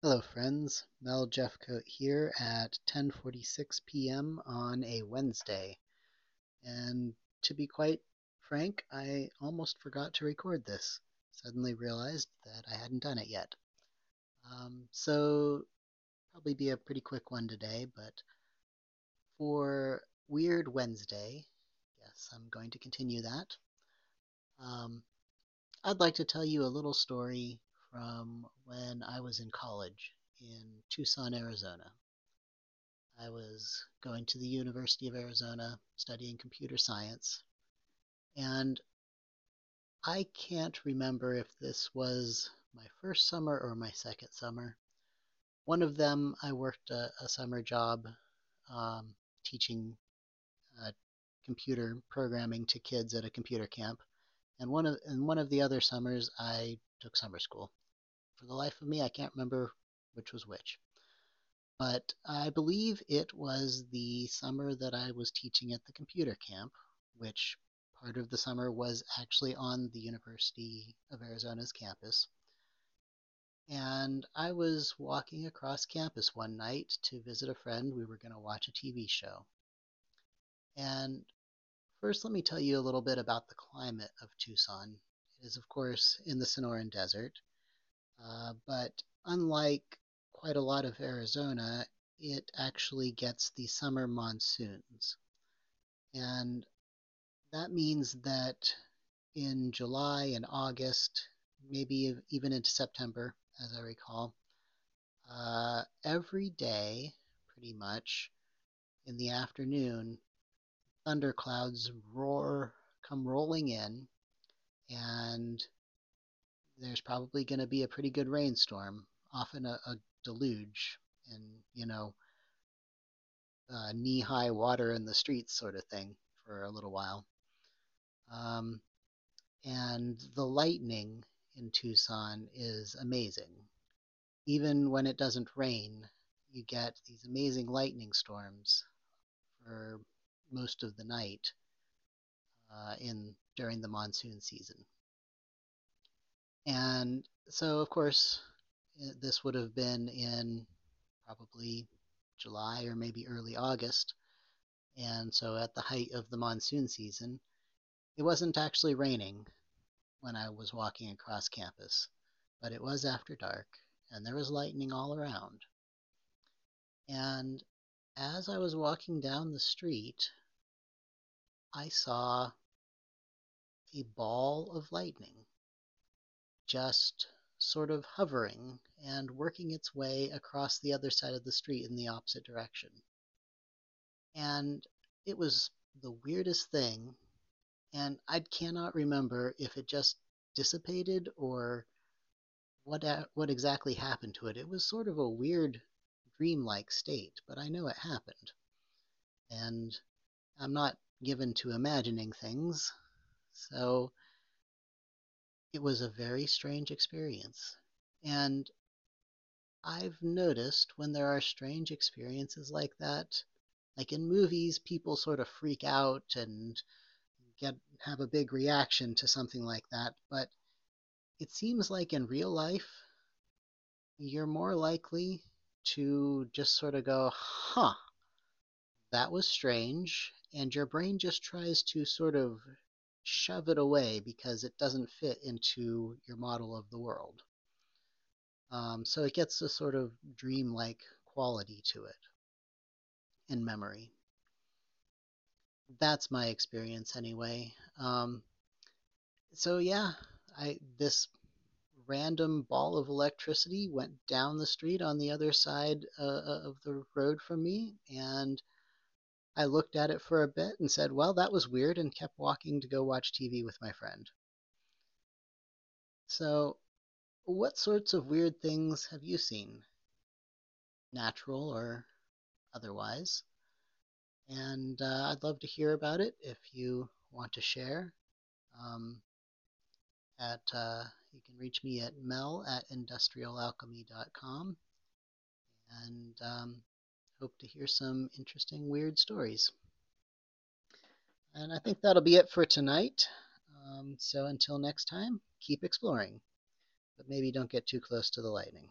Hello friends, Mel Jeffcoat here at 10:46 p.m. on a Wednesday. And to be quite frank, I almost forgot to record this. Suddenly realized that I hadn't done it yet. Um, so probably be a pretty quick one today, but for Weird Wednesday, yes, I'm going to continue that. Um, I'd like to tell you a little story from when I was in college in Tucson, Arizona. I was going to the University of Arizona studying computer science, and I can't remember if this was my first summer or my second summer. One of them, I worked a, a summer job um, teaching uh, computer programming to kids at a computer camp. And one of and one of the other summers, I took summer school. For the life of me, I can't remember which was which. But I believe it was the summer that I was teaching at the computer camp, which part of the summer was actually on the University of Arizona's campus. And I was walking across campus one night to visit a friend. We were going to watch a TV show. And First, let me tell you a little bit about the climate of Tucson. It is, of course, in the Sonoran Desert, uh, but unlike quite a lot of Arizona, it actually gets the summer monsoons. And that means that in July and August, maybe even into September, as I recall, uh, every day, pretty much, in the afternoon, thunderclouds roar, come rolling in, and there's probably going to be a pretty good rainstorm, often a, a deluge, and you know, uh, knee-high water in the streets sort of thing for a little while. Um, and the lightning in Tucson is amazing. Even when it doesn't rain, you get these amazing lightning storms for most of the night uh, in during the monsoon season. And so, of course, eh, this would have been in probably July or maybe early August. And so, at the height of the monsoon season, it wasn't actually raining when I was walking across campus, but it was after dark, and there was lightning all around. And as I was walking down the street, I saw a ball of lightning just sort of hovering and working its way across the other side of the street in the opposite direction. And it was the weirdest thing, and I cannot remember if it just dissipated or what what exactly happened to it. It was sort of a weird dreamlike state, but I know it happened. And I'm not given to imagining things, so it was a very strange experience. And I've noticed when there are strange experiences like that, like in movies, people sort of freak out and get have a big reaction to something like that, but it seems like in real life, you're more likely to just sort of go, huh, that was strange, and your brain just tries to sort of shove it away because it doesn't fit into your model of the world. Um, so it gets a sort of dreamlike quality to it in memory. That's my experience anyway. Um, so yeah, I this random ball of electricity went down the street on the other side uh, uh, of the road from me, and I looked at it for a bit and said, well, that was weird, and kept walking to go watch TV with my friend. So, what sorts of weird things have you seen? Natural or otherwise? And uh, I'd love to hear about it if you want to share. Um, at uh, you can reach me at mel at industrialchemy.com and um, hope to hear some interesting weird stories. And I think that'll be it for tonight. Um, so until next time, keep exploring, but maybe don't get too close to the lightning.